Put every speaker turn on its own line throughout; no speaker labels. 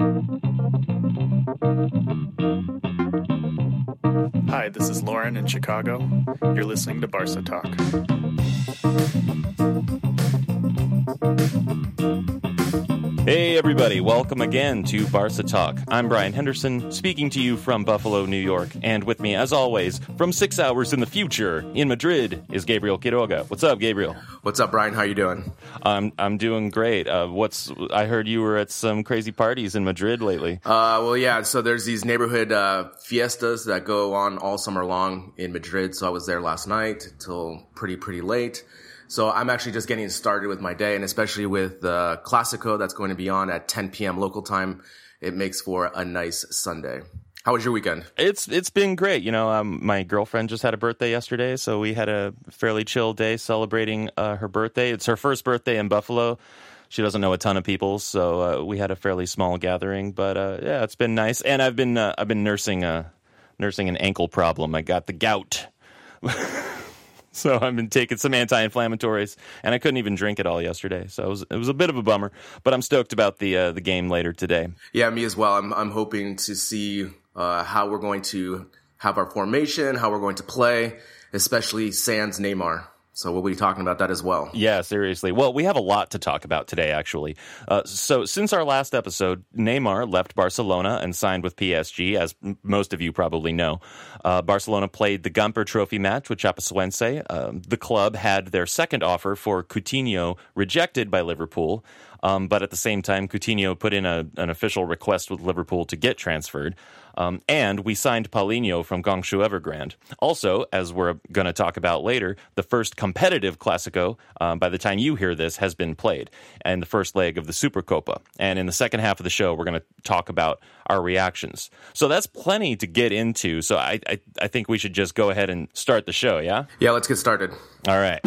Hi, this is Lauren in Chicago. You're listening to Barca Talk.
Hey, everybody, welcome again to Barca Talk. I'm Brien Henderson, speaking to you from Buffalo, New York. And with me, as always, from six hours in the future in Madrid is Gabriel Quiroga. What's up, Gabriel?
What's up, Brien? How you doing?
I'm I'm doing great. Uh, what's I heard you were at some crazy parties in Madrid lately.
Uh, well, yeah. So there's these neighborhood uh, fiestas that go on all summer long in Madrid. So I was there last night till pretty pretty late. So I'm actually just getting started with my day, and especially with the Clásico that's going to be on at 10 p.m. local time, it makes for a nice Sunday. How was your weekend?
It's it's been great. You know, um, my girlfriend just had a birthday yesterday, so we had a fairly chill day celebrating uh, her birthday. It's her first birthday in Buffalo. She doesn't know a ton of people, so uh, we had a fairly small gathering. But uh, yeah, it's been nice, and I've been uh, I've been nursing a nursing an ankle problem. I got the gout. So I've been taking some anti-inflammatories, and I couldn't even drink it all yesterday. So it was it was a bit of a bummer, but I'm stoked about the uh, the game later today.
Yeah, me as well. I'm I'm hoping to see uh, how we're going to have our formation, how we're going to play, especially Sans Neymar. So we'll be talking about that as well.
Yeah, seriously. Well, we have a lot to talk about today, actually. Uh, so since our last episode, Neymar left Barcelona and signed with PSG, as m- most of you probably know. Uh, Barcelona played the Gamper Trophy match with Chapecoense. Um, the club had their second offer for Coutinho rejected by Liverpool. Um, but at the same time, Coutinho put in a, an official request with Liverpool to get transferred. Um, and we signed Paulinho from Guangzhou Evergrande. Also, as we're going to talk about later, the first competitive Clásico, um, by the time you hear this, has been played, and the first leg of the Supercopa. And in the second half of the show, we're going to talk about our reactions. So that's plenty to get into. So I, I, I think we should just go ahead and start the show, yeah?
Yeah, let's get started.
All right.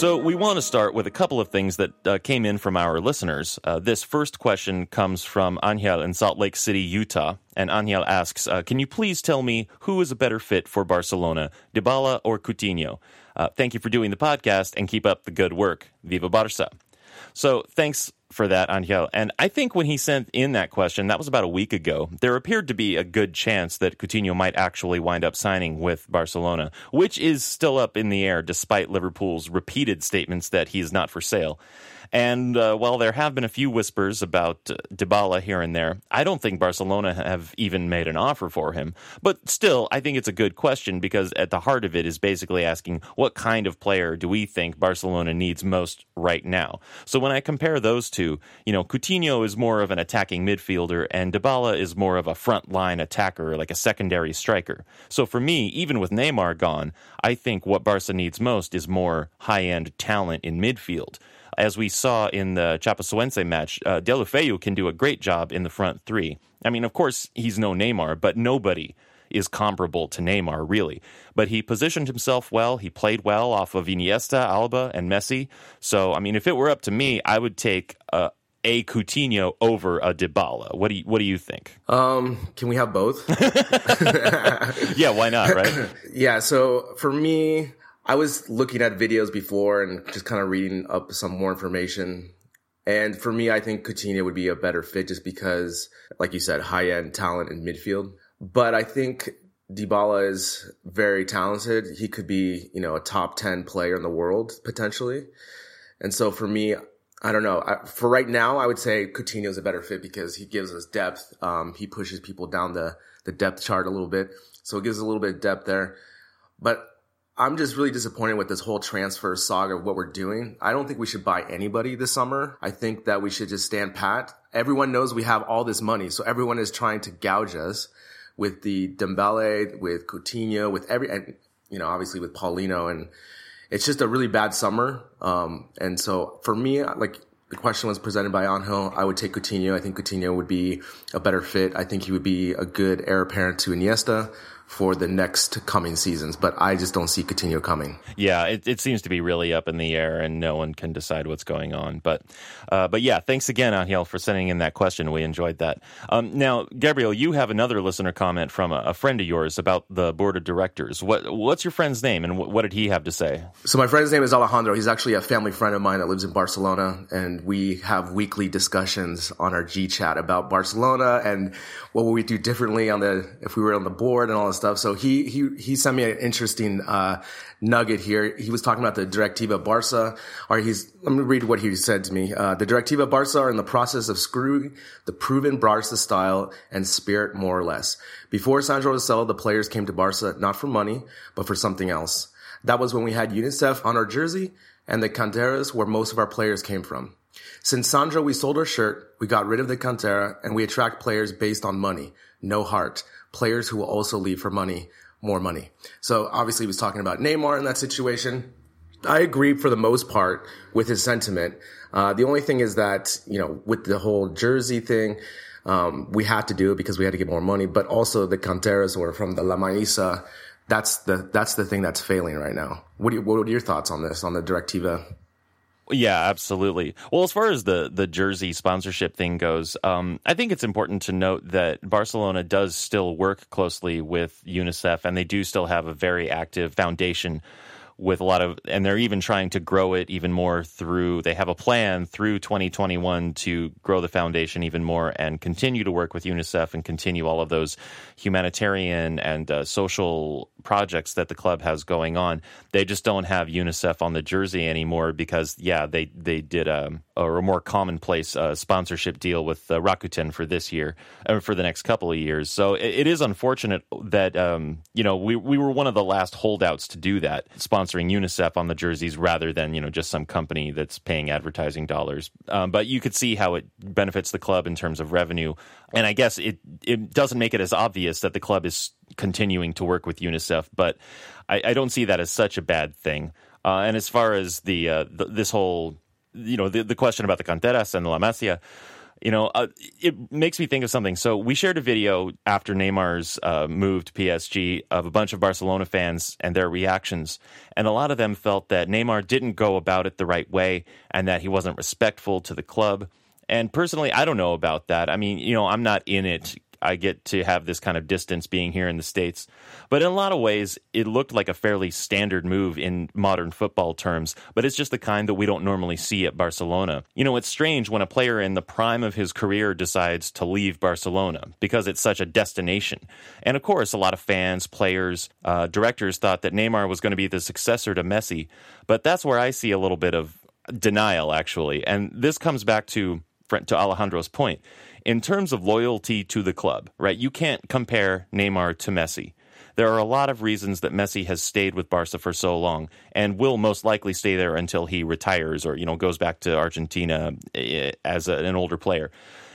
So, we want to start with a couple of things that uh, came in from our listeners. Uh, this first question comes from Angel in Salt Lake City, Utah. And Angel asks uh, Can you please tell me who is a better fit for Barcelona, Dybala or Coutinho? Uh, thank you for doing the podcast and keep up the good work. Viva Barca. So, thanks for that, Angel. And I think when he sent in that question, that was about a week ago, there appeared to be a good chance that Coutinho might actually wind up signing with Barcelona, which is still up in the air despite Liverpool's repeated statements that he is not for sale. And uh, while there have been a few whispers about uh, Dybala here and there, I don't think Barcelona have even made an offer for him. But still, I think it's a good question because at the heart of it is basically asking what kind of player do we think Barcelona needs most right now? So when I compare those two, you know, Coutinho is more of an attacking midfielder and Dybala is more of a front line attacker, like a secondary striker. So for me, even with Neymar gone, I think what Barca needs most is more high end talent in midfield as we saw in the Chapecoense match, uh, can do a great job in the front three. I mean, of course, he's no Neymar, but nobody is comparable to Neymar, really. But he positioned himself well. He played well off of Iniesta, Alba, and Messi. So, I mean, if it were up to me, I would take uh, a Coutinho over a Dybala. What do you What do you think?
Um, can we have both?
yeah, why not? Right?
yeah. So for me, I was looking at videos before and just kind of reading up some more information. And for me, I think Coutinho would be a better fit just because, like you said, high end talent in midfield. But I think Dybala is very talented. He could be, you know, a top 10 player in the world potentially. And so for me, I don't know. I, for right now, I would say Coutinho is a better fit because he gives us depth. Um, he pushes people down the, the depth chart a little bit. So it gives a little bit of depth there. But I'm just really disappointed with this whole transfer saga of what we're doing. I don't think we should buy anybody this summer. I think that we should just stand pat. Everyone knows we have all this money, so everyone is trying to gouge us with the Dembele, with Coutinho, with every, and, you know, obviously with Paulinho, and it's just a really bad summer. Um, and so for me, like the question was presented by Angel, I would take Coutinho. I think Coutinho would be a better fit. I think he would be a good heir apparent to Iniesta for the next coming seasons, but I just don't see Coutinho coming.
Yeah, it, it seems to be really up in the air, and no one can decide what's going on. But, uh, but yeah, thanks again, Angel, for sending in that question. We enjoyed that. Um, now, Gabriel, you have another listener comment from a, a, friend of yours about the board of directors. What what's your friend's name, and what did he have to say?
So my friend's name is Alejandro. He's actually a family friend of mine that lives in Barcelona, and we have weekly discussions on our G chat about Barcelona and what would we do differently on the if we were on the board and all this stuff. So he he he sent me an interesting uh, nugget here. He was talking about the Directiva Barca, or he's let me read what he said to me. Uh, the Directiva Barca are in the process of screwing the proven Barca style and spirit more or less. Before Sandro Rosell, the players came to Barca not for money, but for something else. That was when we had UNICEF on our jersey and the canteras where most of our players came from. Since Sandro, we sold our shirt, we got rid of the cantera, and we attract players based on money, no heart. Players who will also leave for money, more money. So obviously he was talking about Neymar in that situation. I agree for the most part with his sentiment. Uh, the only thing is that, you know, with the whole jersey thing, um, we had to do it because we had to get more money, but also the canteras were from the La Masia. That's the, that's the thing that's failing right now. What, you, what are your thoughts on this, on the Directiva
yeah, absolutely. Well, as far as the the jersey sponsorship thing goes, um, I think it's important to note that Barcelona does still work closely with UNICEF, and they do still have a very active foundation with a lot of, and they're even trying to grow it even more through. They have a plan through 2021 to grow the foundation even more and continue to work with UNICEF and continue all of those humanitarian and uh, social projects that the club has going on. They just don't have UNICEF on the jersey anymore because, yeah, they they did a, a more commonplace uh, sponsorship deal with uh, Rakuten for this year, or for the next couple of years. So it, it is unfortunate that um, you know we we were one of the last holdouts to do that, sponsoring UNICEF on the jerseys rather than you know just some company that's paying advertising dollars. Um, but you could see how it benefits the club in terms of revenue, and I guess it it doesn't make it as obvious that the club is continuing to work with UNICEF, but I, I don't see that as such a bad thing. Uh, and as far as the, uh, the, this whole, you know, the, the question about the canteras and the La Masia, you know, uh, it makes me think of something. So we shared a video after Neymar's uh, move to PSG of a bunch of Barcelona fans and their reactions, and a lot of them felt that Neymar didn't go about it the right way and that he wasn't respectful to the club. And personally, I don't know about that. I mean, you know, I'm not in it I get to have this kind of distance being here in the States. But in a lot of ways, it looked like a fairly standard move in modern football terms, but it's just the kind that we don't normally see at Barcelona. You know, it's strange when a player in the prime of his career decides to leave Barcelona because it's such a destination. And of course, a lot of fans, players, uh, directors thought that Neymar was going to be the successor to Messi. But that's where I see a little bit of denial, actually. And this comes back to to Alejandro's point in terms of loyalty to the club, right? You can't compare Neymar to Messi. There are a lot of reasons that Messi has stayed with Barca for so long and will most likely stay there until he retires or, you know, goes back to Argentina eh, as a, an older player.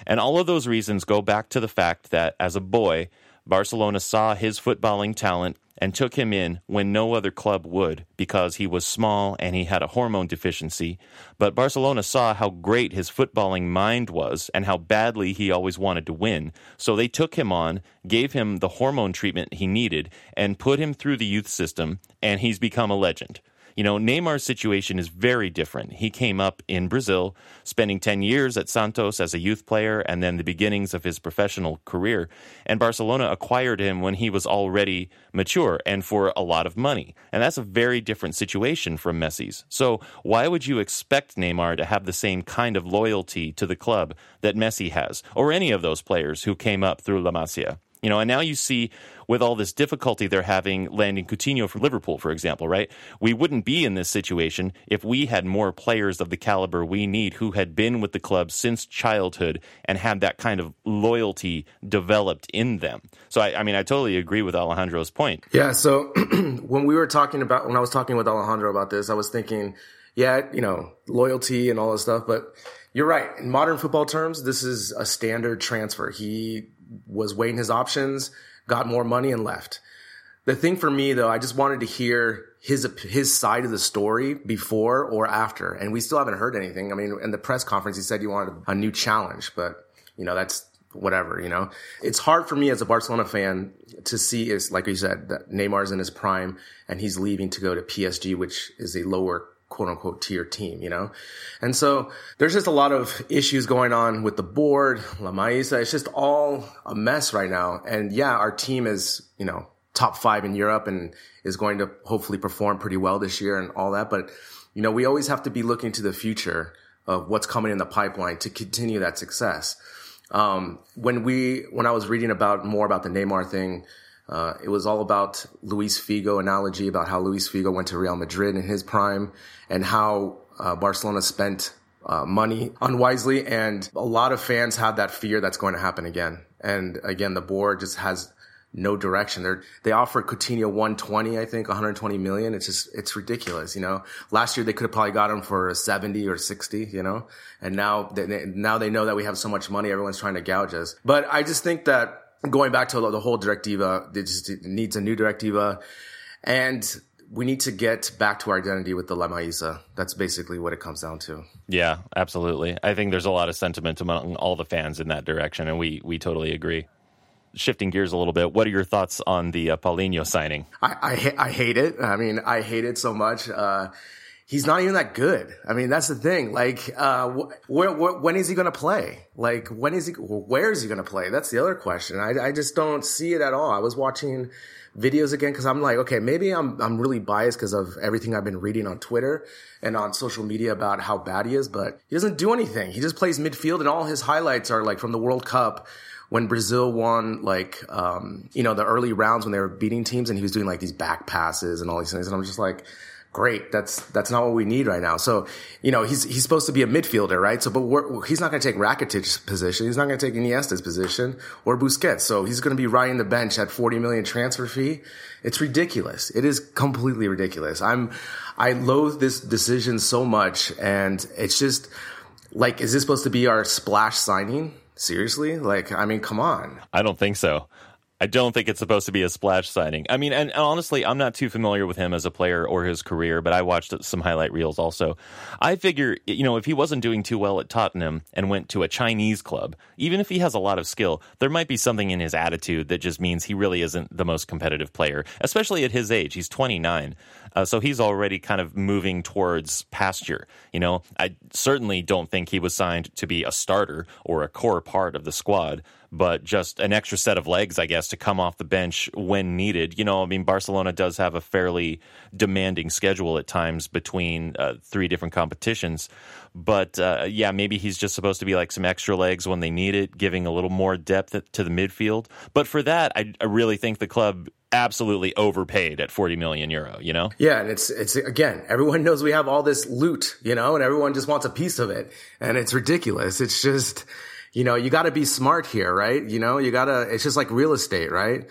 And all of those reasons go back to the fact that as a boy, Barcelona saw his footballing talent and took him in when no other club would because he was small and he had a hormone deficiency. But Barcelona saw how great his footballing mind was and how badly he always wanted to win. So they took him on, gave him the hormone treatment he needed, and put him through the youth system, and he's become a legend. You know, Neymar's situation is very different. He came up in Brazil, spending 10 years at Santos as a youth player and then the beginnings of his professional career. And Barcelona acquired him when he was already mature and for a lot of money. And that's a very different situation from Messi's. So why would you expect Neymar to have the same kind of loyalty to the club that Messi has, or any of those players who came up through La Masia? You know, and now you see with all this difficulty they're having landing Coutinho for Liverpool, for example, right? We wouldn't be in this situation if we had more players of the caliber we need who had been with the club since childhood and had that kind of loyalty developed in them. So, I, I mean, I totally agree with Alejandro's point.
Yeah. So when we were talking about, when I was talking with Alejandro about this, I was thinking, yeah, you know, loyalty and all this stuff, but you're right. In modern football terms, this is a standard transfer. He was weighing his options, got more money, and left. The thing for me, though, I just wanted to hear his his side of the story before or after, and we still haven't heard anything. I mean, in the press conference, he said he wanted a new challenge, but you know that's whatever. You know, it's hard for me as a Barcelona fan to see is like you said that Neymar's in his prime and he's leaving to go to PSG, which is a lower quote unquote tier team, you know? And so there's just a lot of issues going on with the board, La Masia. It's just all a mess right now. And yeah, our team is, you know, top five in Europe and is going to hopefully perform pretty well this year and all that. But, you know, we always have to be looking to the future of what's coming in the pipeline to continue that success. Um, when we, when I was reading about more about the Neymar thing, uh, it was all about Luis Figo analogy about how Luis Figo went to Real Madrid in his prime and how uh, Barcelona spent uh, money unwisely. And a lot of fans have that fear that's going to happen again. And again, the board just has no direction. They're, they offer Coutinho 120, I think, 120 million. It's just, it's ridiculous, you know. Last year they could have probably got him for 70 or 60, you know. And now they, now they know that we have so much money, everyone's trying to gouge us. But I just think that going back to the whole directiva, it just needs a new directiva. And we need to get back to our identity with the La Masia. That's basically what it comes down to.
Yeah, absolutely. I think there's a lot of sentiment among all the fans in that direction, and we, we totally agree. Shifting gears a little bit, what are your thoughts on the uh, Paulinho signing?
I, I, I, hate it. I mean, I hate it so much. Uh, he's not even that good. I mean, that's the thing. Like, uh, wh- wh- wh- when is he going to play? Like, when is he, where is he going to play? That's the other question. I, I just don't see it at all. I was watching videos again because I'm like, okay, maybe I'm, I'm really biased because of everything I've been reading on Twitter and on social media about how bad he is, but he doesn't do anything. He just plays midfield and all his highlights are like from the World Cup when Brazil won like um, you know the early rounds when they were beating teams and he was doing like these back passes and all these things and I'm just like great. That's that's not what we need right now. So, you know, he's he's supposed to be a midfielder, right? So, but he's not going to take Rakitic's position. He's not going to take Iniesta's position or Busquets. So he's going to be riding the bench at 40 million transfer fee. It's ridiculous. It is completely ridiculous. I'm I loathe this decision so much, and it's just like, is this supposed to be our splash signing? Seriously? Like, I mean, come on.
I don't think so. I don't think it's supposed to be a splash signing. I mean, and, honestly, I'm not too familiar with him as a player or his career, but I watched some highlight reels also. I figure, you know, if he wasn't doing too well at Tottenham and went to a Chinese club, even if he has a lot of skill, there might be something in his attitude that just means he really isn't the most competitive player, especially at his age. He's 29. Uh, so he's already kind of moving towards pasture. You know, I certainly don't think he was signed to be a starter or a core part of the squad but just an extra set of legs, I guess, to come off the bench when needed. You know, I mean, Barcelona does have a fairly demanding schedule at times between uh, three different competitions. But uh, yeah, maybe he's just supposed to be like some extra legs when they need it, giving a little more depth to the midfield. But for that, I, I really think the club absolutely overpaid at 40 million euro, you know?
Yeah, and it's it's again, everyone knows we have all this loot, you know, and everyone just wants a piece of it. And it's ridiculous. It's just you know, you got to be smart here, right? You know, you got to, it's just like real estate, right?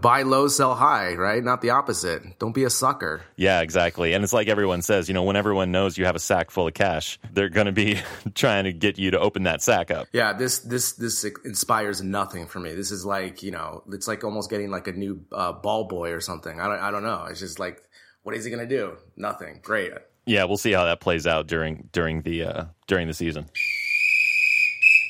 Buy low, sell high, right? Not the opposite. Don't be a sucker.
Yeah, exactly. And it's like everyone says, you know, when everyone knows you have a sack full of cash, they're going to be trying to get you to open that sack up.
Yeah, this this this inspires nothing for me. This is like, you know, it's like almost getting like a new uh, ball boy or something. I don't I don't know. It's just like what is he going to do? Nothing. Great.
Yeah, we'll see how that plays out during during the uh, during the season.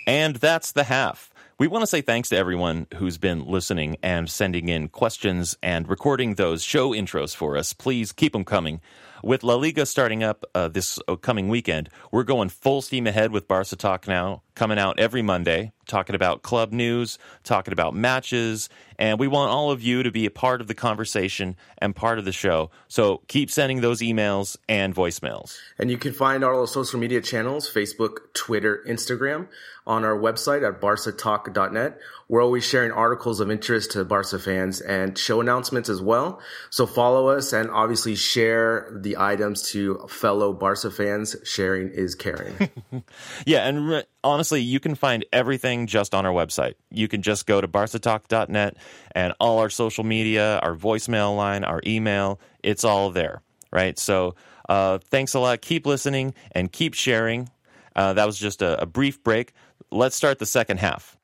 And that's the half. We want to say thanks to everyone who's been listening and sending in questions and recording those show intros for us. Please keep them coming. with La Liga starting up uh, this coming weekend, we're going full steam ahead with Barca Talk now, coming out every Monday, talking about club news, talking about matches, and we want all of you to be a part of the conversation and part of the show. So keep sending those emails and voicemails.
And you can find all our social media channels Facebook, Twitter, Instagram on our website at barcatalk.net. We're always sharing articles of interest to Barca fans and show announcements as well. So follow us and obviously share the items to fellow Barca fans. Sharing is caring.
yeah, and re- honestly, you can find everything just on our website. You can just go to barcatalk.net and all our social media, our voicemail line, our email, it's all there, right? So uh, thanks a lot. Keep listening and keep sharing. Uh, that was just a, a brief break. Let's start the second half.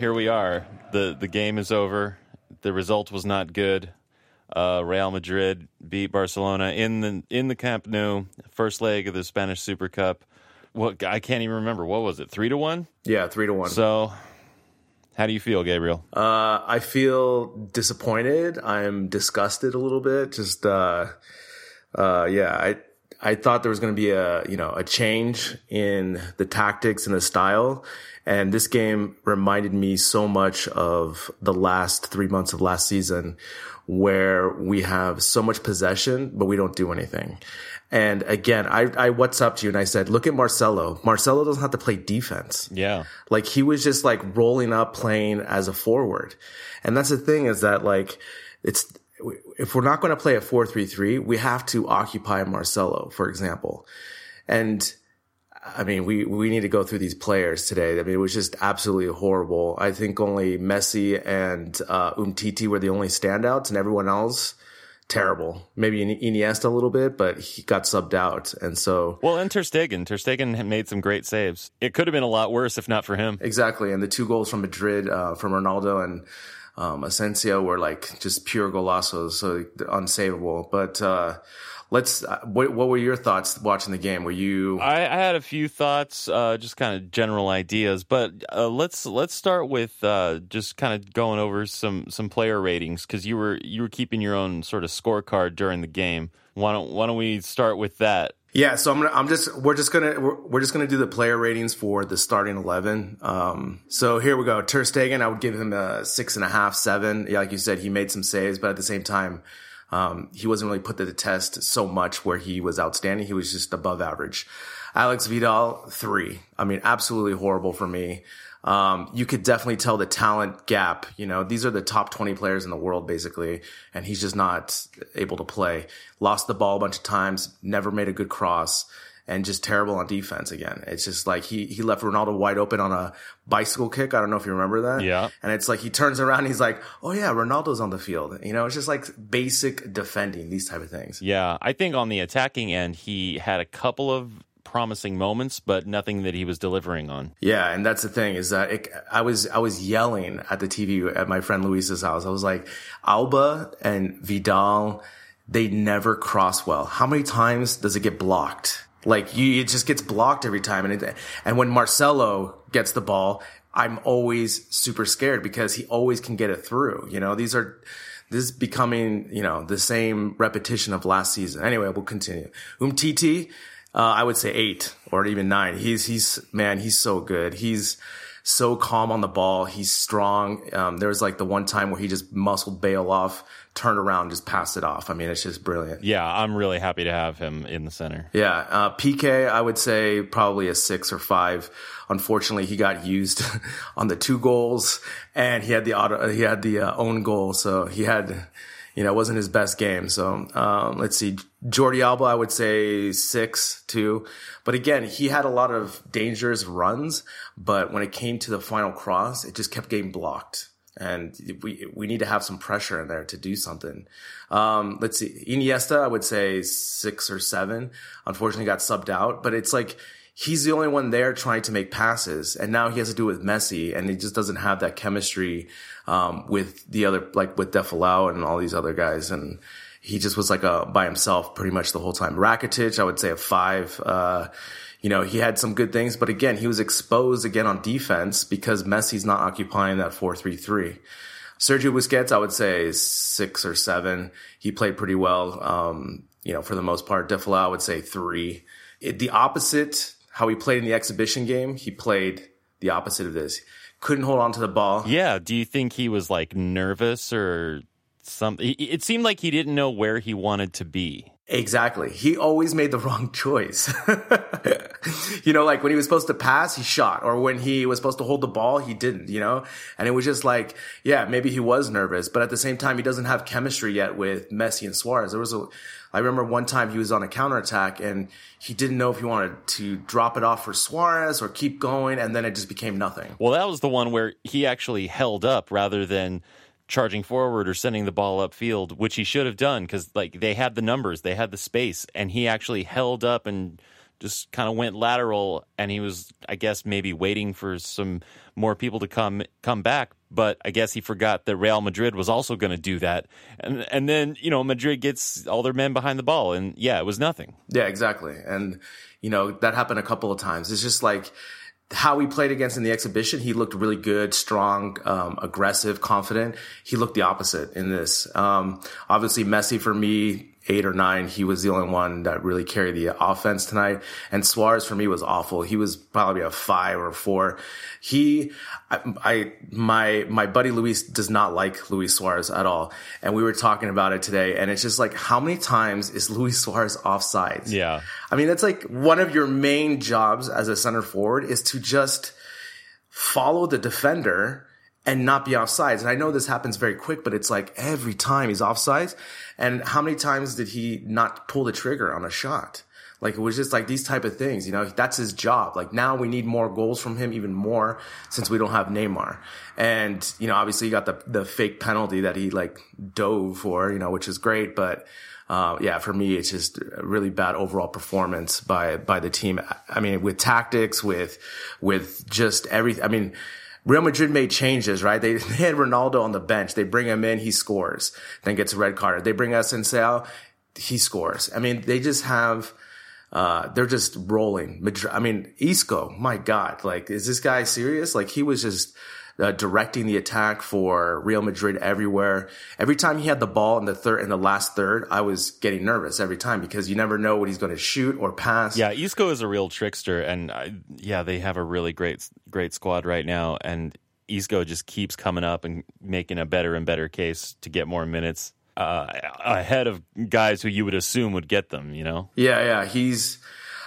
Here we are. the The game is over. The result was not good. Uh, Real Madrid beat Barcelona in the in the Camp Nou, first leg of the Spanish Super Cup. What I can't even remember. What was it? Three to one.
Yeah, three to one.
So, how do you feel, Gabriel?
Uh, I feel disappointed. I'm disgusted a little bit. Just, uh, uh, yeah, I I thought there was going to be a you know a change in the tactics and the style, and this game reminded me so much of the last three months of last season, where we have so much possession but we don't do anything. And again, I, I what's up to you and I said, look at Marcelo. Marcelo doesn't have to play defense.
Yeah.
Like he was just like rolling up playing as a forward. And that's the thing is that like it's if we're not going to play a 4-3-3, we have to occupy Marcelo, for example. And I mean, we, we need to go through these players today. I mean, it was just absolutely horrible. I think only Messi and uh, Umtiti were the only standouts, and everyone else terrible. Maybe Iniesta a little bit, but he got subbed out, and so
well. And Ter Stegen, Ter Stegen made some great saves. It could have been a lot worse if not for him.
Exactly, and the two goals from Madrid uh, from Ronaldo and um, Asensio were like just pure golazos, so unsavable. But uh, let's. Uh, what, what, were your thoughts watching the game? Were you?
I, I had a few thoughts, uh, just kind of general ideas. But uh, let's let's start with uh, just kind of going over some some player ratings because you were you were keeping your own sort of scorecard during the game. Why don't Why don't we start with that?
Yeah, so I'm gonna, I'm just, we're just gonna, we're, we're just gonna do the player ratings for the starting 11. Um, so here we go. Ter Stegen, I would give him a six and a half, seven. Yeah, like you said, he made some saves, but at the same time, um, he wasn't really put to the test so much where he was outstanding. He was just above average. Aleix Vidal, three. I mean, absolutely horrible for me. Um, you could definitely tell the talent gap. You know, these are the top 20 players in the world, basically, and he's just not able to play. Lost the ball a bunch of times, never made a good cross and just terrible on defense again. It's just like he, he left Ronaldo wide open on a bicycle kick. I don't know if you remember that.
Yeah.
And it's like he turns around he's like, oh yeah, Ronaldo's on the field. You know, it's just like basic defending, these type of things.
Yeah. I think on the attacking end, he had a couple of promising moments, but nothing that he was delivering on.
Yeah, and that's the thing is that it, I was I was yelling at the TV at my friend Luis's house. I was like, Alba and Vidal, they never cross well. How many times does it get blocked? Like you, it just gets blocked every time. And it, and when Marcelo gets the ball, I'm always super scared because he always can get it through. You know, these are, this is becoming, you know, the same repetition of last season. Anyway, we'll continue. Umtiti, uh, I would say eight or even nine. He's, he's, man, he's so good. He's, so calm on the ball. He's strong. Um, there was like the one time where he just muscled Bale off, turned around, just passed it off. I mean, it's just brilliant.
Yeah, I'm really happy to have him in the center.
Yeah, uh, Piqué, I would say probably a six or five. Unfortunately, he got used on the two goals, and he had the auto, he had the uh, own goal, so he had you know, it wasn't his best game. So um, let's see, Jordi Alba, I would say six two, but again, he had a lot of dangerous runs. But when it came to the final cross, it just kept getting blocked. And we we need to have some pressure in there to do something. Um, let's see, Iniesta, I would say six or seven. Unfortunately, got subbed out, but it's like he's the only one there trying to make passes, and now he has to do it with Messi, and he just doesn't have that chemistry um, with the other, like with Deulofeu and all these other guys, and he just was like a by himself pretty much the whole time. Rakitic, I would say a five. Uh, you know, he had some good things, but again, he was exposed again on defense because Messi's not occupying that four three three. Sergio Busquets, I would say six or seven. He played pretty well. Um, you know, for the most part, Deulofeu, I would say three. It, the opposite, how he played in the exhibition game, he played the opposite of this. Couldn't hold on to the ball.
Yeah. Do you think he was like nervous or something? It seemed like he didn't know where he wanted to be.
Exactly. He always made the wrong choice. you know, like when he was supposed to pass, he shot, or when he was supposed to hold the ball, he didn't, you know? And it was just like, yeah, maybe he was nervous, but at the same time, he doesn't have chemistry yet with Messi and Suarez. There was a, I remember one time he was on a counterattack and he didn't know if he wanted to drop it off for Suarez or keep going, and then it just became nothing.
Well, that was the one where he actually held up rather than charging forward or sending the ball upfield, which he should have done because like they had the numbers, they had the space, and he actually held up and just kind of went lateral. And he was, I guess, maybe waiting for some more people to come come back. But I guess he forgot that Real Madrid was also going to do that, and and then you know Madrid gets all their men behind the ball, and yeah, it was nothing.
Yeah, exactly, and you know that happened a couple of times. It's just like how he played against in the exhibition, he looked really good, strong, um, aggressive, confident. He looked the opposite in this. Um, obviously, Messi for me eight or nine, he was the only one that really carried the offense tonight. And Suarez for me was awful. He was probably a five or a four. He, I, I, my, my buddy Luis does not like Luis Suarez at all. And we were talking about it today. And it's just like, how many times is Luis Suarez offsides?
Yeah.
I mean, that's like one of your main jobs as a center forward is to just follow the defender and not be offsides. And I know this happens very quick, but it's like every time he's offsides. And how many times did he not pull the trigger on a shot? Like it was just like these type of things, you know, that's his job. Like now we need more goals from him even more since we don't have Neymar. And, you know, obviously you got the, the fake penalty that he like dove for, you know, which is great. But, uh, yeah, for me, it's just a really bad overall performance by, by the team. I mean, with tactics, with, with just everything. I mean, Real Madrid made changes, right? They, they had Ronaldo on the bench. They bring him in, he scores, then gets a red card. They bring Asensio, he scores. I mean, they just have, uh, they're just rolling. Madrid, I mean, Isco, my God, like, is this guy serious? Like, he was just, uh, directing the attack for Real Madrid everywhere. Every time he had the ball in the third, in the last third, I was getting nervous every time because you never know what he's going to shoot or pass.
Yeah, Isco is a real trickster, and uh, yeah, they have a really great, great squad right now, and Isco just keeps coming up and making a better and better case to get more minutes uh, ahead of guys who you would assume would get them. You know?
Yeah, yeah, he's.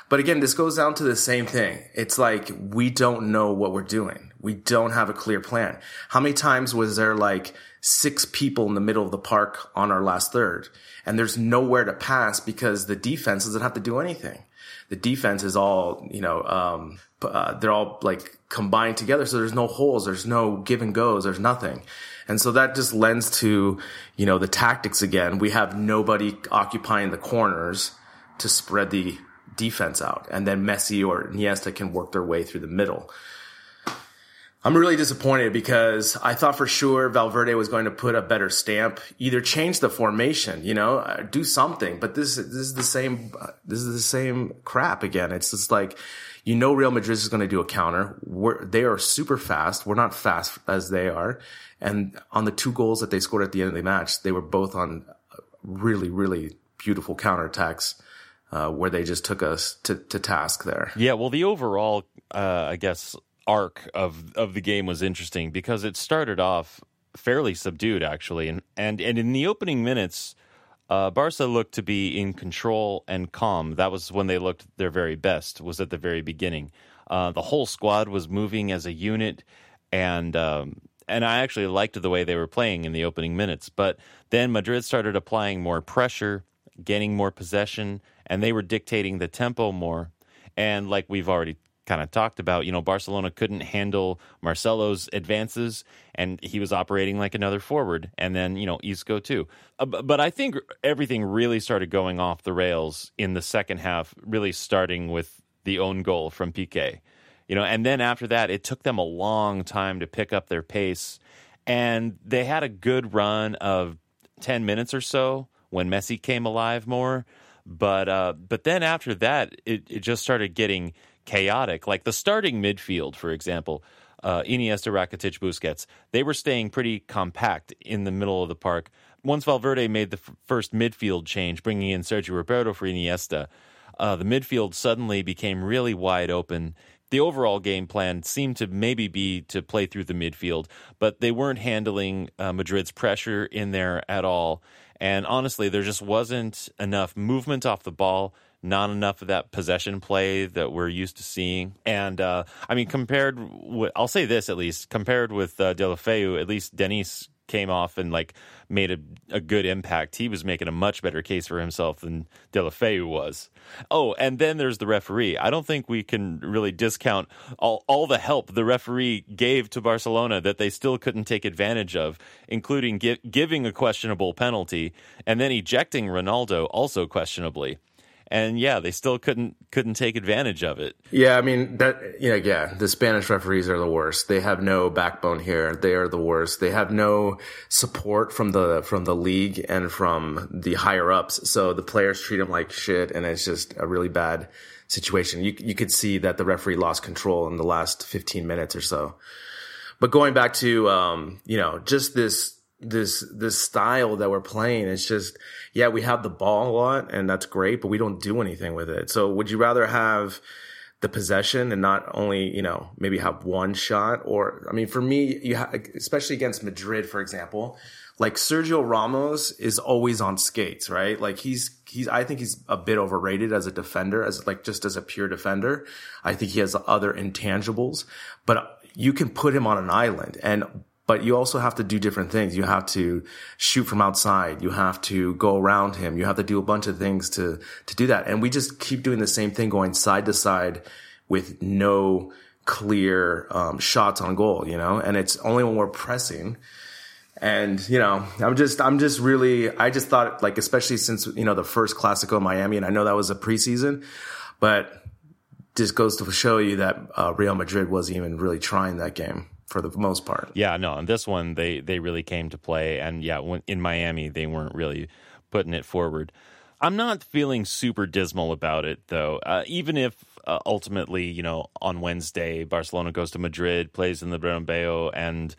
But again, this goes down to the same thing. It's like we don't know what we're doing. We don't have a clear plan. How many times was there like six people in the middle of the park on our last third and there's nowhere to pass because the defense doesn't have to do anything. The defense is all, you know, um, uh, they're all like combined together. So there's no holes. There's no give and goes. There's nothing. And so that just lends to, you know, the tactics again. We have nobody occupying the corners to spread the defense out. And then Messi or Iniesta can work their way through the middle. I'm really disappointed because I thought for sure Valverde was going to put a better stamp, either change the formation, you know, uh, do something. But this this is the same uh, this is the same crap again. It's just like you know Real Madrid is going to do a counter. We're, they are super fast. We're not fast as they are. And on the two goals that they scored at the end of the match, they were both on really really beautiful counterattacks. Uh, where they just took us to, to task there.
Yeah, well, the overall, uh, I guess, arc of of the game was interesting because it started off fairly subdued actually and and, and in the opening minutes uh, Barca looked to be in control and calm. That was when they looked their very best. Was at the very beginning. Uh, the whole squad was moving as a unit, and um, and I actually liked the way they were playing in the opening minutes. But then Madrid started applying more pressure, gaining more possession, and they were dictating the tempo more. And like we've already kind of talked about, you know, Barcelona couldn't handle Marcelo's advances and he was operating like another forward. And then, you know, Isco too. Uh, but I think everything really started going off the rails in the second half, really starting with the own goal from Piqué. You know, and then after that, it took them a long time to pick up their pace, and they had a good run of ten minutes or so when Messi came alive more. But uh, but then after that, it, it just started getting chaotic. Like the starting midfield, for example, uh, Iniesta, Rakitic, Busquets, they were staying pretty compact in the middle of the park. Once Valverde made the f- first midfield change, bringing in Sergi Roberto for Iniesta, uh, the midfield suddenly became really wide open. The overall game plan seemed to maybe be to play through the midfield, but they weren't handling uh, Madrid's pressure in there at all. And honestly, there just wasn't enough movement off the ball, not enough of that possession play that we're used to seeing. And uh, I mean, compared, with, I'll say this at least, compared with uh, Deulofeu, at least Denis came off and like made a, a good impact. He was making a much better case for himself than Deulofeu was. Oh, and then there's the referee. I don't think we can really discount all, all the help the referee gave to Barcelona that they still couldn't take advantage of, including gi- giving a questionable penalty and then ejecting Ronaldo also questionably and yeah, they still couldn't couldn't take advantage of it.
Yeah, I mean that. Yeah, yeah. The Spanish referees are the worst. They have no backbone here. They are the worst. They have no support from the from the league and from the higher ups. So the players treat them like shit, and it's just a really bad situation. You you could see that the referee lost control in the last 15 minutes or so. But going back to um, you know, just this this this style that we're playing. It's just yeah we have the ball a lot and that's great but we don't do anything with it. So would you rather have the possession and not only you know maybe have one shot or i mean for me you have especially against madrid for example like sergio ramos is always on skates right? Like he's he's i think he's a bit overrated as a defender as like just as a pure defender. I think he has other intangibles but you can put him on an island and but you also have to do different things. You have to shoot from outside. You have to go around him. You have to do a bunch of things to, to do that. And we just keep doing the same thing, going side to side with no clear, um, shots on goal, you know? And it's only when we're pressing. And, you know, I'm just, I'm just really, I just thought like, especially since, you know, the first Clasico in Miami, and I know that was a preseason, but just goes to show you that uh, Real Madrid wasn't even really trying that game for the most part.
Yeah, no, and this one they they really came to play, and yeah, when, in Miami they weren't really putting it forward. I'm not feeling super dismal about it though. Uh, even if uh, ultimately, you know, on Wednesday Barcelona goes to Madrid, plays in the Bernabeu, and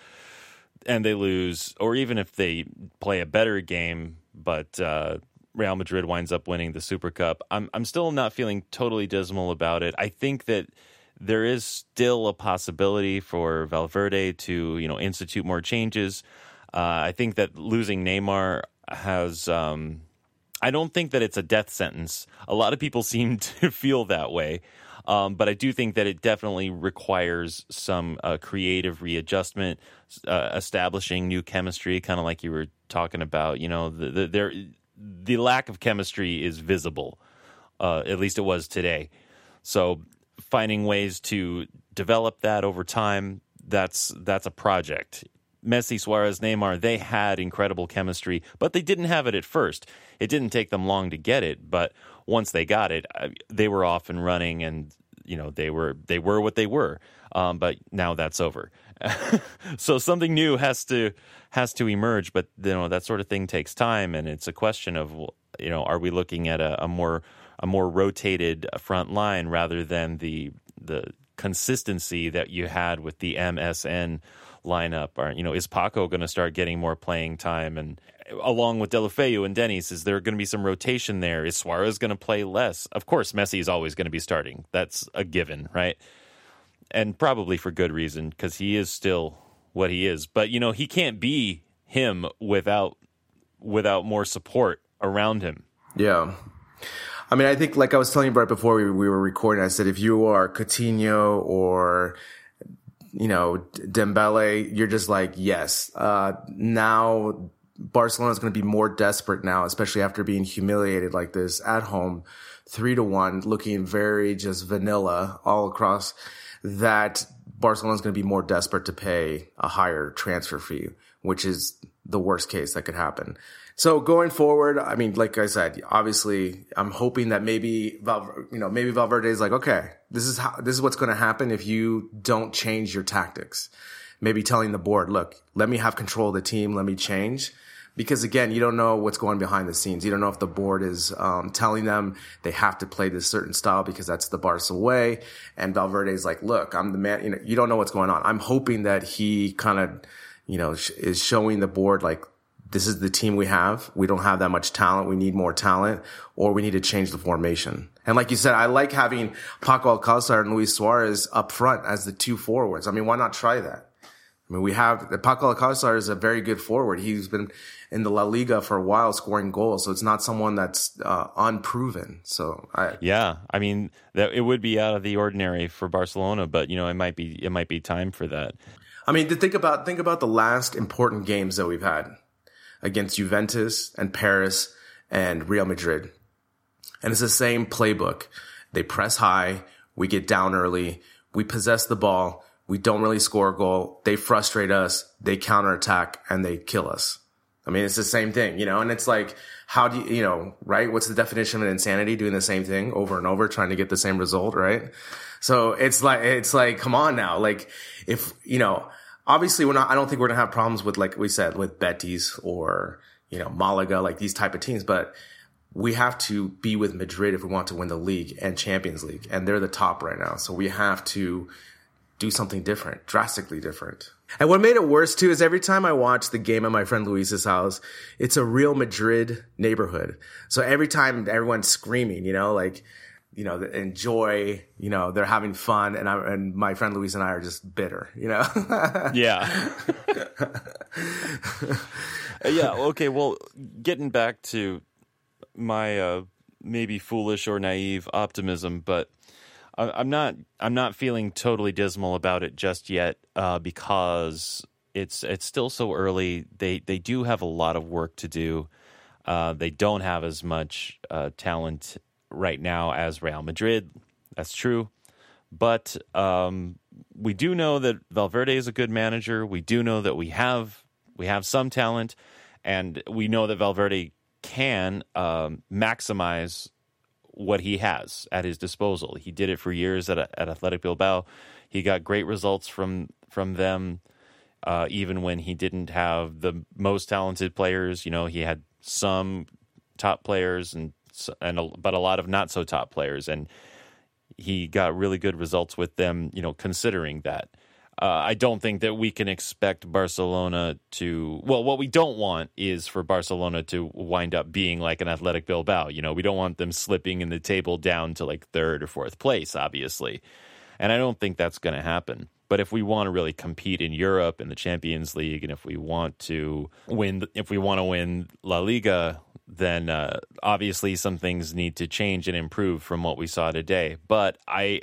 and they lose, or even if they play a better game, but uh, Real Madrid winds up winning the Super Cup, I'm I'm still not feeling totally dismal about it. I think that there is still a possibility for Valverde to, you know, institute more changes. Uh, I think that losing Neymar has. Um, I don't think that it's a death sentence. A lot of people seem to feel that way. Um, but I do think that it definitely requires some uh, creative readjustment, uh, establishing new chemistry, kind of like you were talking about. You know, the, the, there, the lack of chemistry is visible. Uh, at least it was today. So finding ways to develop that over time that's that's a project Messi, Suarez, Neymar, they had incredible chemistry, but they didn't have it at first. It didn't take them long to get it, but once they got it, they were off and running, and you know they were they were what they were. Um, but now that's over. so something new has to has to emerge, but you know that sort of thing takes time, and it's a question of you know are we looking at a, a more a more rotated uh, front line rather than the the consistency that you had with the MSN lineup? Or you know, is Paco going to start getting more playing time? And uh, along with Deulofeu and Denis, is there going to be some rotation there? Is Suarez going to play less? Of course, Messi is always going to be starting. That's a given, right? And probably for good reason because he is still what he is. But you know, he can't be him without without more support around him.
Yeah. I mean, I think, like I was telling you right before we, we were recording, I said if you are Coutinho or you know Dembele, you're just like yes. Uh, now Barcelona is going to be more desperate now, especially after being humiliated like this at home, three to one, looking very just vanilla all across. That Barcelona is going to be more desperate to pay a higher transfer fee, which is the worst case that could happen. So going forward, I mean, like I said, obviously, I'm hoping that maybe Val, you know, maybe Valverde is like, okay, this is how this is what's going to happen if you don't change your tactics. Maybe telling the board, look, let me have control of the team, let me change. Because again, you don't know what's going behind the scenes. You don't know if the board is um, telling them they have to play this certain style because that's the Barca way. And Valverde is like, look, I'm the man. You know, you don't know what's going on. I'm hoping that he kind of, you know, is showing the board like, this is the team we have. We don't have that much talent. We need more talent or we need to change the formation. And like you said, I like having Paco Alcácer and Luis Suarez up front as the two forwards. I mean, why not try that? I mean, we have Paco Alcácer is a very good forward. He's been in the La Liga for a while scoring goals, so it's not someone that's uh, unproven. So I,
yeah, I mean, that it would be out of the ordinary for Barcelona, but you know, it might be it might be time for that.
I mean, to think about think about the last important games that we've had against Juventus and Paris and Real Madrid, and it's the same playbook. They press high, we get down early, we possess the ball we don't really score a goal. They frustrate us. They counterattack and they kill us. I mean, it's the same thing, you know, and it's like, how do you, you know, right? What's the definition of insanity? Doing the same thing over and over, trying to get the same result, right? So it's like, it's like, come on now. Like, if, you know, obviously we're not, I don't think we're to have problems with, like we said, with Betis or, you know, Malaga, like these type of teams, but we have to be with Madrid if we want to win the league and Champions League. And they're the top right now. So we have to, do something different, drastically different. And what made it worse too is every time I watch the game at my friend Luis's house, it's a real Madrid neighborhood. So every time everyone's screaming, you know, like, you know, enjoy, you know, they're having fun. And I, and my friend Luis and I are just bitter, you know?
yeah. yeah. Okay. Well, getting back to my, uh, maybe foolish or naive optimism, but I'm not I'm not feeling totally dismal about it just yet uh, because it's it's still so early. They they do have a lot of work to do. Uh, they don't have as much uh, talent right now as Real Madrid. That's true, but um, we do know that Valverde is a good manager. We do know that we have we have some talent, and we know that Valverde can um, maximize what he has at his disposal. He did it for years at, at Athletic Bilbao. He got great results from from them, uh, even when he didn't have the most talented players. You know, he had some top players and and a, but a lot of not so top players, and he got really good results with them. You know, considering that. Uh, I don't think that we can expect Barcelona to. Well, what we don't want is for Barcelona to wind up being like an Athletic Bilbao. You know, we don't want them slipping in the table down to like third or fourth place, obviously. And I don't think that's going to happen. But if we want to really compete in Europe in the Champions League, and if we want to win, if we want to win La Liga, then uh, obviously some things need to change and improve from what we saw today. But I,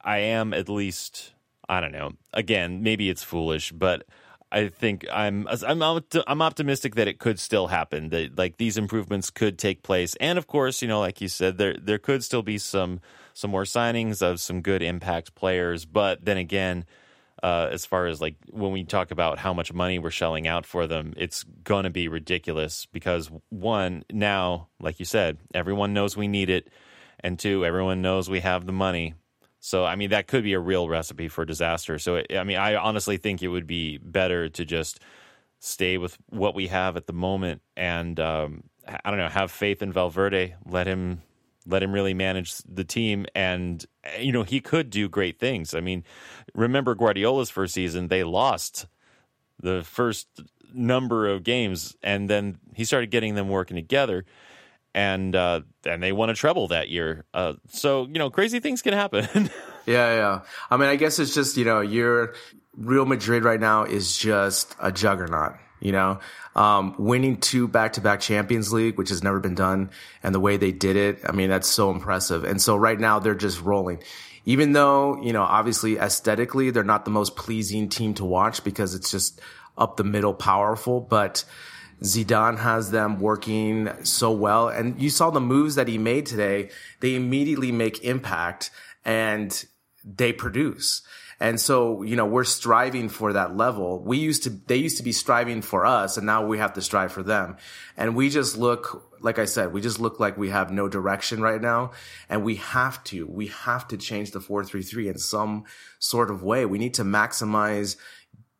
I am at least I don't know. Again, maybe it's foolish, but I think I'm I'm I'm optimistic that it could still happen. That like these improvements could take place, and of course, you know, like you said, there there could still be some some more signings of some good impact players. But then again, uh, as far as like when we talk about how much money we're shelling out for them, it's going to be ridiculous because one now, like you said, everyone knows we need it, and two, everyone knows we have the money. So, I mean, that could be a real recipe for disaster. So, I mean, I honestly think it would be better to just stay with what we have at the moment and, um, I don't know, have faith in Valverde, let him. Let him really manage the team, and you know he could do great things. I mean, remember Guardiola's first season; they lost the first number of games, and then he started getting them working together and uh, and they won a treble that year. Uh, so you know, crazy things can happen.
yeah, yeah. I mean, I guess it's just you know, your Real Madrid right now is just a juggernaut. You know, um, winning two back-to-back Champions League, which has never been done, and the way they did it, I mean, that's so impressive. And so right now they're just rolling. Even though, you know, obviously aesthetically, they're not the most pleasing team to watch because it's just up the middle powerful, but Zidane has them working so well. And you saw the moves that he made today. They immediately make impact and they produce. And so, you know, we're striving for that level. We used to, they used to be striving for us and now we have to strive for them. And we just look, like I said, we just look like we have no direction right now. And we have to, we have to change the 433 in some sort of way. We need to maximize,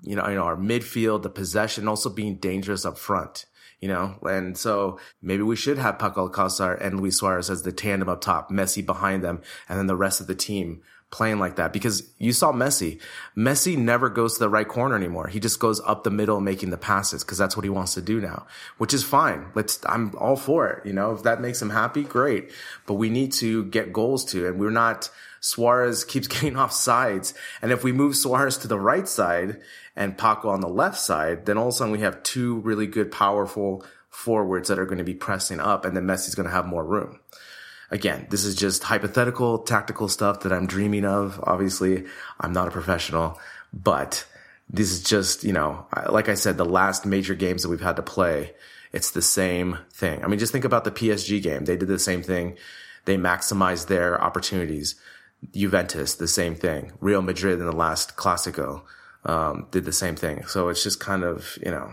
you know, you know, our midfield, the possession, also being dangerous up front you know, and so maybe we should have Paco Alcácer and Luis Suarez as the tandem up top, Messi behind them, and then the rest of the team playing like that because you saw Messi. Messi never goes to the right corner anymore. He just goes up the middle making the passes because that's what he wants to do now, which is fine. Let's, I'm all for it. You know, if that makes him happy, great. But we need to get goals to, and we're not, Suarez keeps getting off sides. And if we move Suarez to the right side and Paco on the left side, then all of a sudden we have two really good, powerful forwards that are going to be pressing up and then Messi's going to have more room again, this is just hypothetical, tactical stuff that I'm dreaming of. Obviously, I'm not a professional, but this is just, you know, like I said, the last major games that we've had to play, it's the same thing. I mean, just think about the PSG game. They did the same thing. They maximized their opportunities. Juventus, the same thing. Real Madrid in the last Clásico, um, did the same thing. So it's just kind of, you know,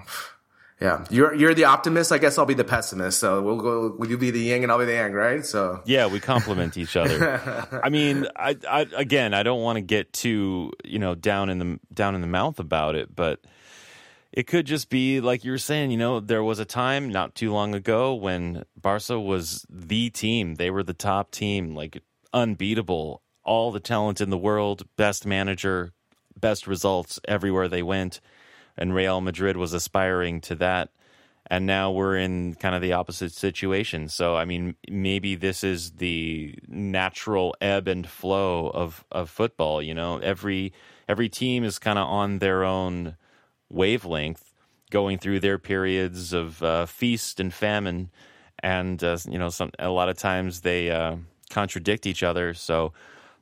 yeah, you're you're the optimist. I guess I'll be the pessimist. So we'll go. Will you be the yin and I'll be the yang, right? So
yeah, we complement each other. I mean, I, I again, I don't want to get too you know down in the down in the mouth about it, but it could just be like you were saying. You know, there was a time not too long ago when Barca was the team. They were the top team, like unbeatable, all the talent in the world, best manager, best results everywhere they went and Real Madrid was aspiring to that. And now we're in kind of the opposite situation. So, I mean, maybe this is the natural ebb and flow of, of football. You know, every every team is kind of on their own wavelength, going through their periods of uh, feast and famine, and uh, you know, some a lot of times they uh, contradict each other. So,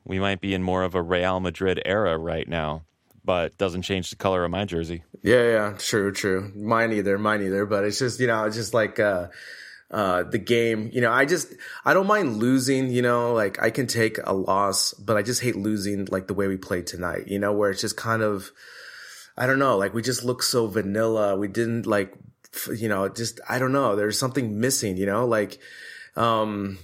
we might be in more of a Real Madrid era right now but doesn't change the color of my jersey.
Yeah, yeah, true, true. Mine either, mine either. But it's just you know, it's just like uh, uh, the game. You know, I just I don't mind losing. You know, like I can take a loss, but I just hate losing like the way we played tonight. You know, where it's just kind of I don't know, like we just look so vanilla. We didn't like, you know, just I don't know. There's something missing. You know, like um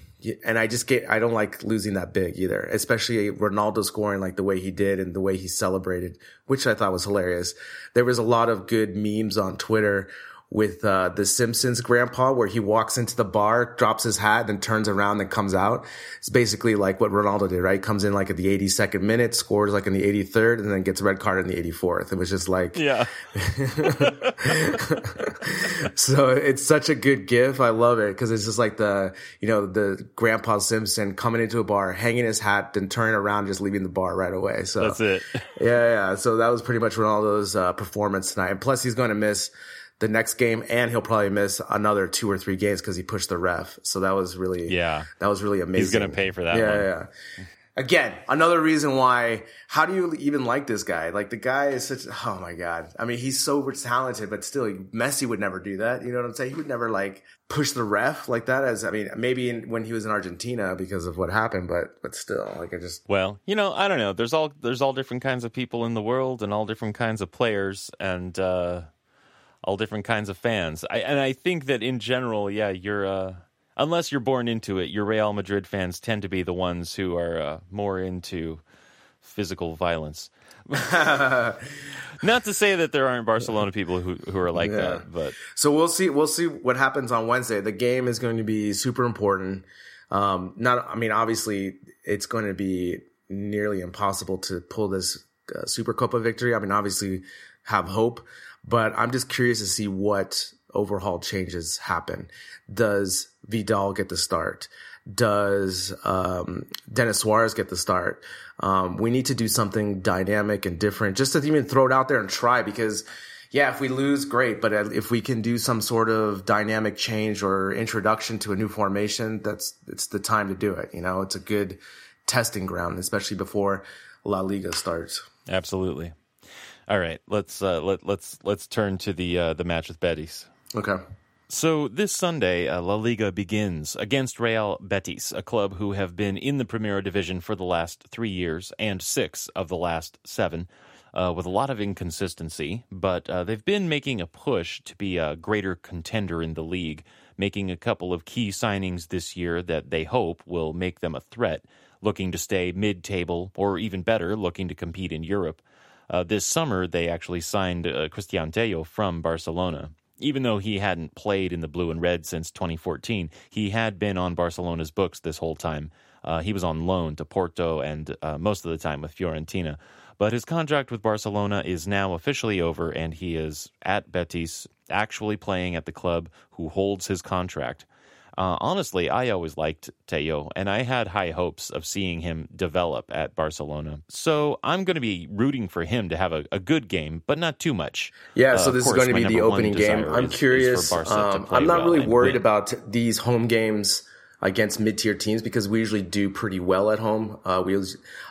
and I just get, I don't like losing that big either, especially Ronaldo scoring like the way he did and the way he celebrated, which I thought was hilarious. There was a lot of good memes on Twitter with uh, the Simpsons grandpa, where he walks into the bar, drops his hat, and turns around and comes out. It's basically like what Ronaldo did, right? Comes in like at the 82nd minute, scores like in the 83rd, and then gets a red card in the 84th. It was just like,
yeah.
so it's such a good gif. I love it because it's just like the, you know, the grandpa Simpson coming into a bar, hanging his hat, then turning around, just leaving the bar right away. So
that's it.
yeah, yeah. So that was pretty much Ronaldo's uh, performance tonight. And plus, he's going to miss the next game, and he'll probably miss another two or three games because he pushed the ref. So that was really,
yeah,
that was really amazing.
He's gonna pay for that.
Yeah,
one.
yeah. Again, another reason why. How do you even like this guy? Like the guy is such. Oh my god! I mean, he's so talented, but still, Messi would never do that. You know what I'm saying? He would never like push the ref like that. As I mean, maybe in, when he was in Argentina because of what happened, but but still, like I just.
Well, you know, I don't know. There's all there's all different kinds of people in the world and all different kinds of players, and. uh all different kinds of fans. I, and I think that in general, yeah, you're uh, unless you're born into it, your Real Madrid fans tend to be the ones who are uh, more into physical violence. Not to say that there aren't Barcelona people who who are like yeah. that, but
so we'll see. We'll see what happens on Wednesday. The game is going to be super important. Um, not, I mean, obviously, it's going to be nearly impossible to pull this uh, Super Copa victory. I mean, obviously, have hope. But I'm just curious to see what overhaul changes happen. Does Vidal get the start? Does um, Denis Suarez get the start? Um, we need to do something dynamic and different, just to even throw it out there and try. Because, yeah, if we lose, great. But if we can do some sort of dynamic change or introduction to a new formation, that's it's the time to do it. You know, it's a good testing ground, especially before La Liga starts.
Absolutely. All right, let's uh, let let's let's turn to the uh, the match with Betis.
Okay.
So this Sunday, uh, La Liga begins against Real Betis, a club who have been in the Primera Division for the last three years and six of the last seven, uh, with a lot of inconsistency. But uh, they've been making a push to be a greater contender in the league, making a couple of key signings this year that they hope will make them a threat, looking to stay mid-table or even better, looking to compete in Europe. Uh, this summer, they actually signed uh, Cristian Tello from Barcelona even though he hadn't played in the blue and red since 2014, he had been on Barcelona's books this whole time. Uh, he was on loan to Porto and uh, most of the time with Fiorentina. But his contract with Barcelona is now officially over, and he is at Betis, actually playing at the club who holds his contract. Uh, honestly, I always liked Tello, and I had high hopes of seeing him develop at Barcelona. So I'm going to be rooting for him to have a, a good game, but not too much.
Yeah, uh, so this course, is going to be the opening game. I'm is, curious. Is um, I'm not well really worried about these home games against mid-tier teams because we usually do pretty well at home. Uh, we,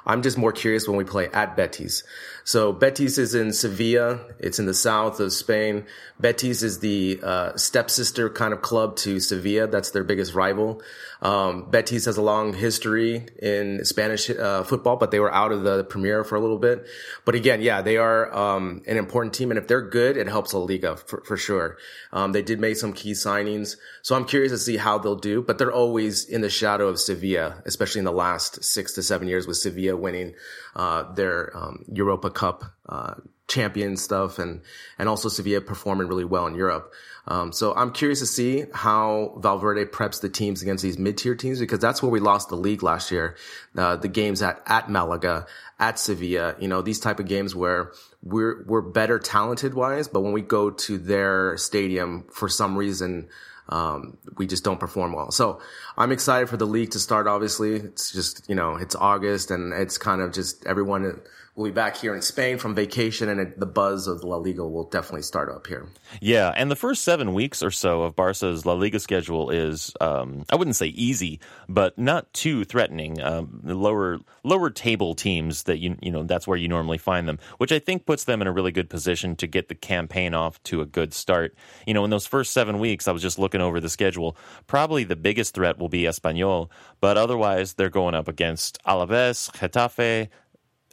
I'm just more curious when we play at Betis. So Betis is in Sevilla. It's in the south of Spain. Betis is the uh, stepsister kind of club to Sevilla. That's their biggest rival. Um, Betis has a long history in Spanish uh, football, but they were out of the Premier for a little bit. But again, yeah, they are um, an important team, and if they're good, it helps La Liga for, for sure. Um, they did make some key signings, so I'm curious to see how they'll do. But they're always in the shadow of Sevilla, especially in the last six to seven years with Sevilla winning uh, their um, Europa Cup uh, champion stuff, and and also Sevilla performing really well in Europe. Um, so I'm curious to see how Valverde preps the teams against these mid-tier teams because that's where we lost the league last year. Uh, the games at, at Malaga, at Sevilla, you know, these type of games where we're, we're better talented wise, but when we go to their stadium for some reason, um, we just don't perform well. So I'm excited for the league to start. Obviously, it's just, you know, it's August and it's kind of just everyone we'll be back here in Spain from vacation, and the buzz of La Liga will definitely start up here.
Yeah, and the first seven weeks or so of Barca's La Liga schedule is, um, I wouldn't say easy, but not too threatening. Um, lower lower table teams that you you know that's where you normally find them, which I think puts them in a really good position to get the campaign off to a good start. You know, in those first seven weeks, I was just looking over the schedule. Probably the biggest threat will be Espanyol, but otherwise they're going up against Alaves, Getafe.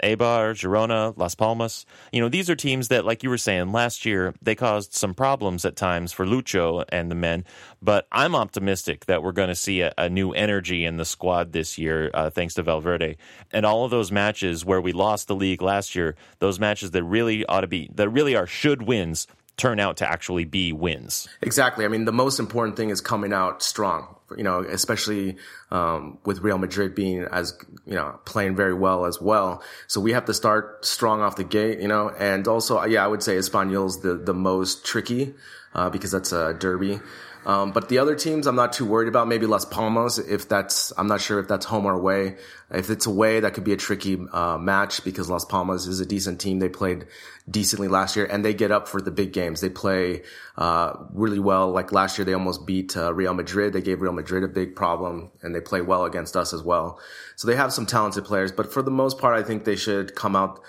Eibar, Girona, Las Palmas. You know, these are teams that, like you were saying, last year they caused some problems at times for Lucho and the men. But I'm optimistic that we're going to see a, a, new energy in the squad this year, uh, thanks to Valverde. And all of those matches where we lost the league last year, those matches that really ought to be, that really are should wins, turn out to actually be wins.
Exactly. I mean, the most important thing is coming out strong you know, especially um, with Real Madrid being as you know playing very well as well. So we have to start strong off the gate, you know, and also yeah, I would say Espanyol's the the most tricky uh, because that's a derby. Um, but the other teams, I'm not too worried about. Maybe Las Palmas, if that's, I'm not sure if that's home or away. If it's away, that could be a tricky uh, match because Las Palmas is a decent team. They played decently last year, and they get up for the big games. They play uh, really well. Like last year, they almost beat uh, Real Madrid. They gave Real Madrid a big problem, and they play well against us as well. So they have some talented players, but for the most part, I think they should come out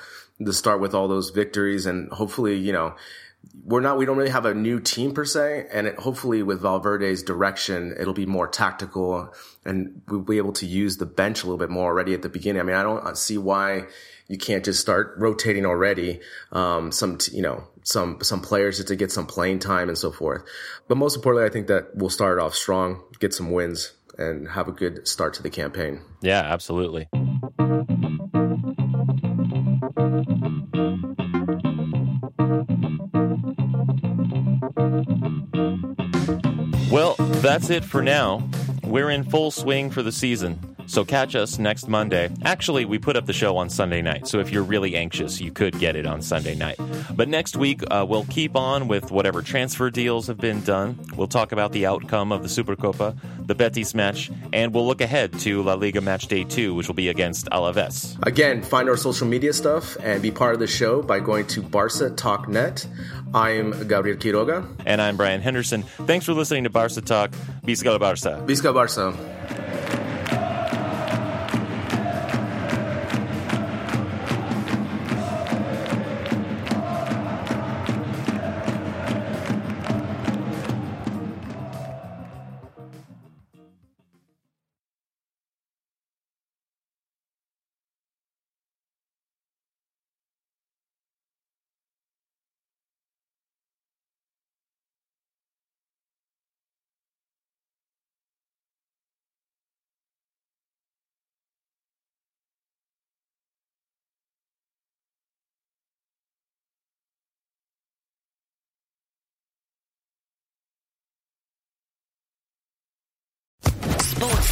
to start with all those victories, and hopefully, you know we're not we don't really have a new team per se and it, hopefully with valverde's direction it'll be more tactical and we'll be able to use the bench a little bit more already at the beginning. I mean i don't see why you can't just start rotating already um, some you know some some players just to get some playing time and so forth. But most importantly i think that we'll start off strong get some wins and have a good start to the campaign.
Yeah absolutely Well, that's it for now. We're in full swing for the season. So catch us next Monday. Actually, we put up the show on Sunday night, so if you're really anxious, you could get it on Sunday night. But next week, uh, we'll keep on with whatever transfer deals have been done. We'll talk about the outcome of the Supercopa, the Betis match, and we'll look ahead to La Liga match day two, which will be against Alaves.
Again, find our social media stuff and be part of the show by going to Barca Talk Net. I'm Gabriel Quiroga.
And I'm Brien Henderson. Thanks for listening to Barca Talk. Visca Barca.
Visca Barca.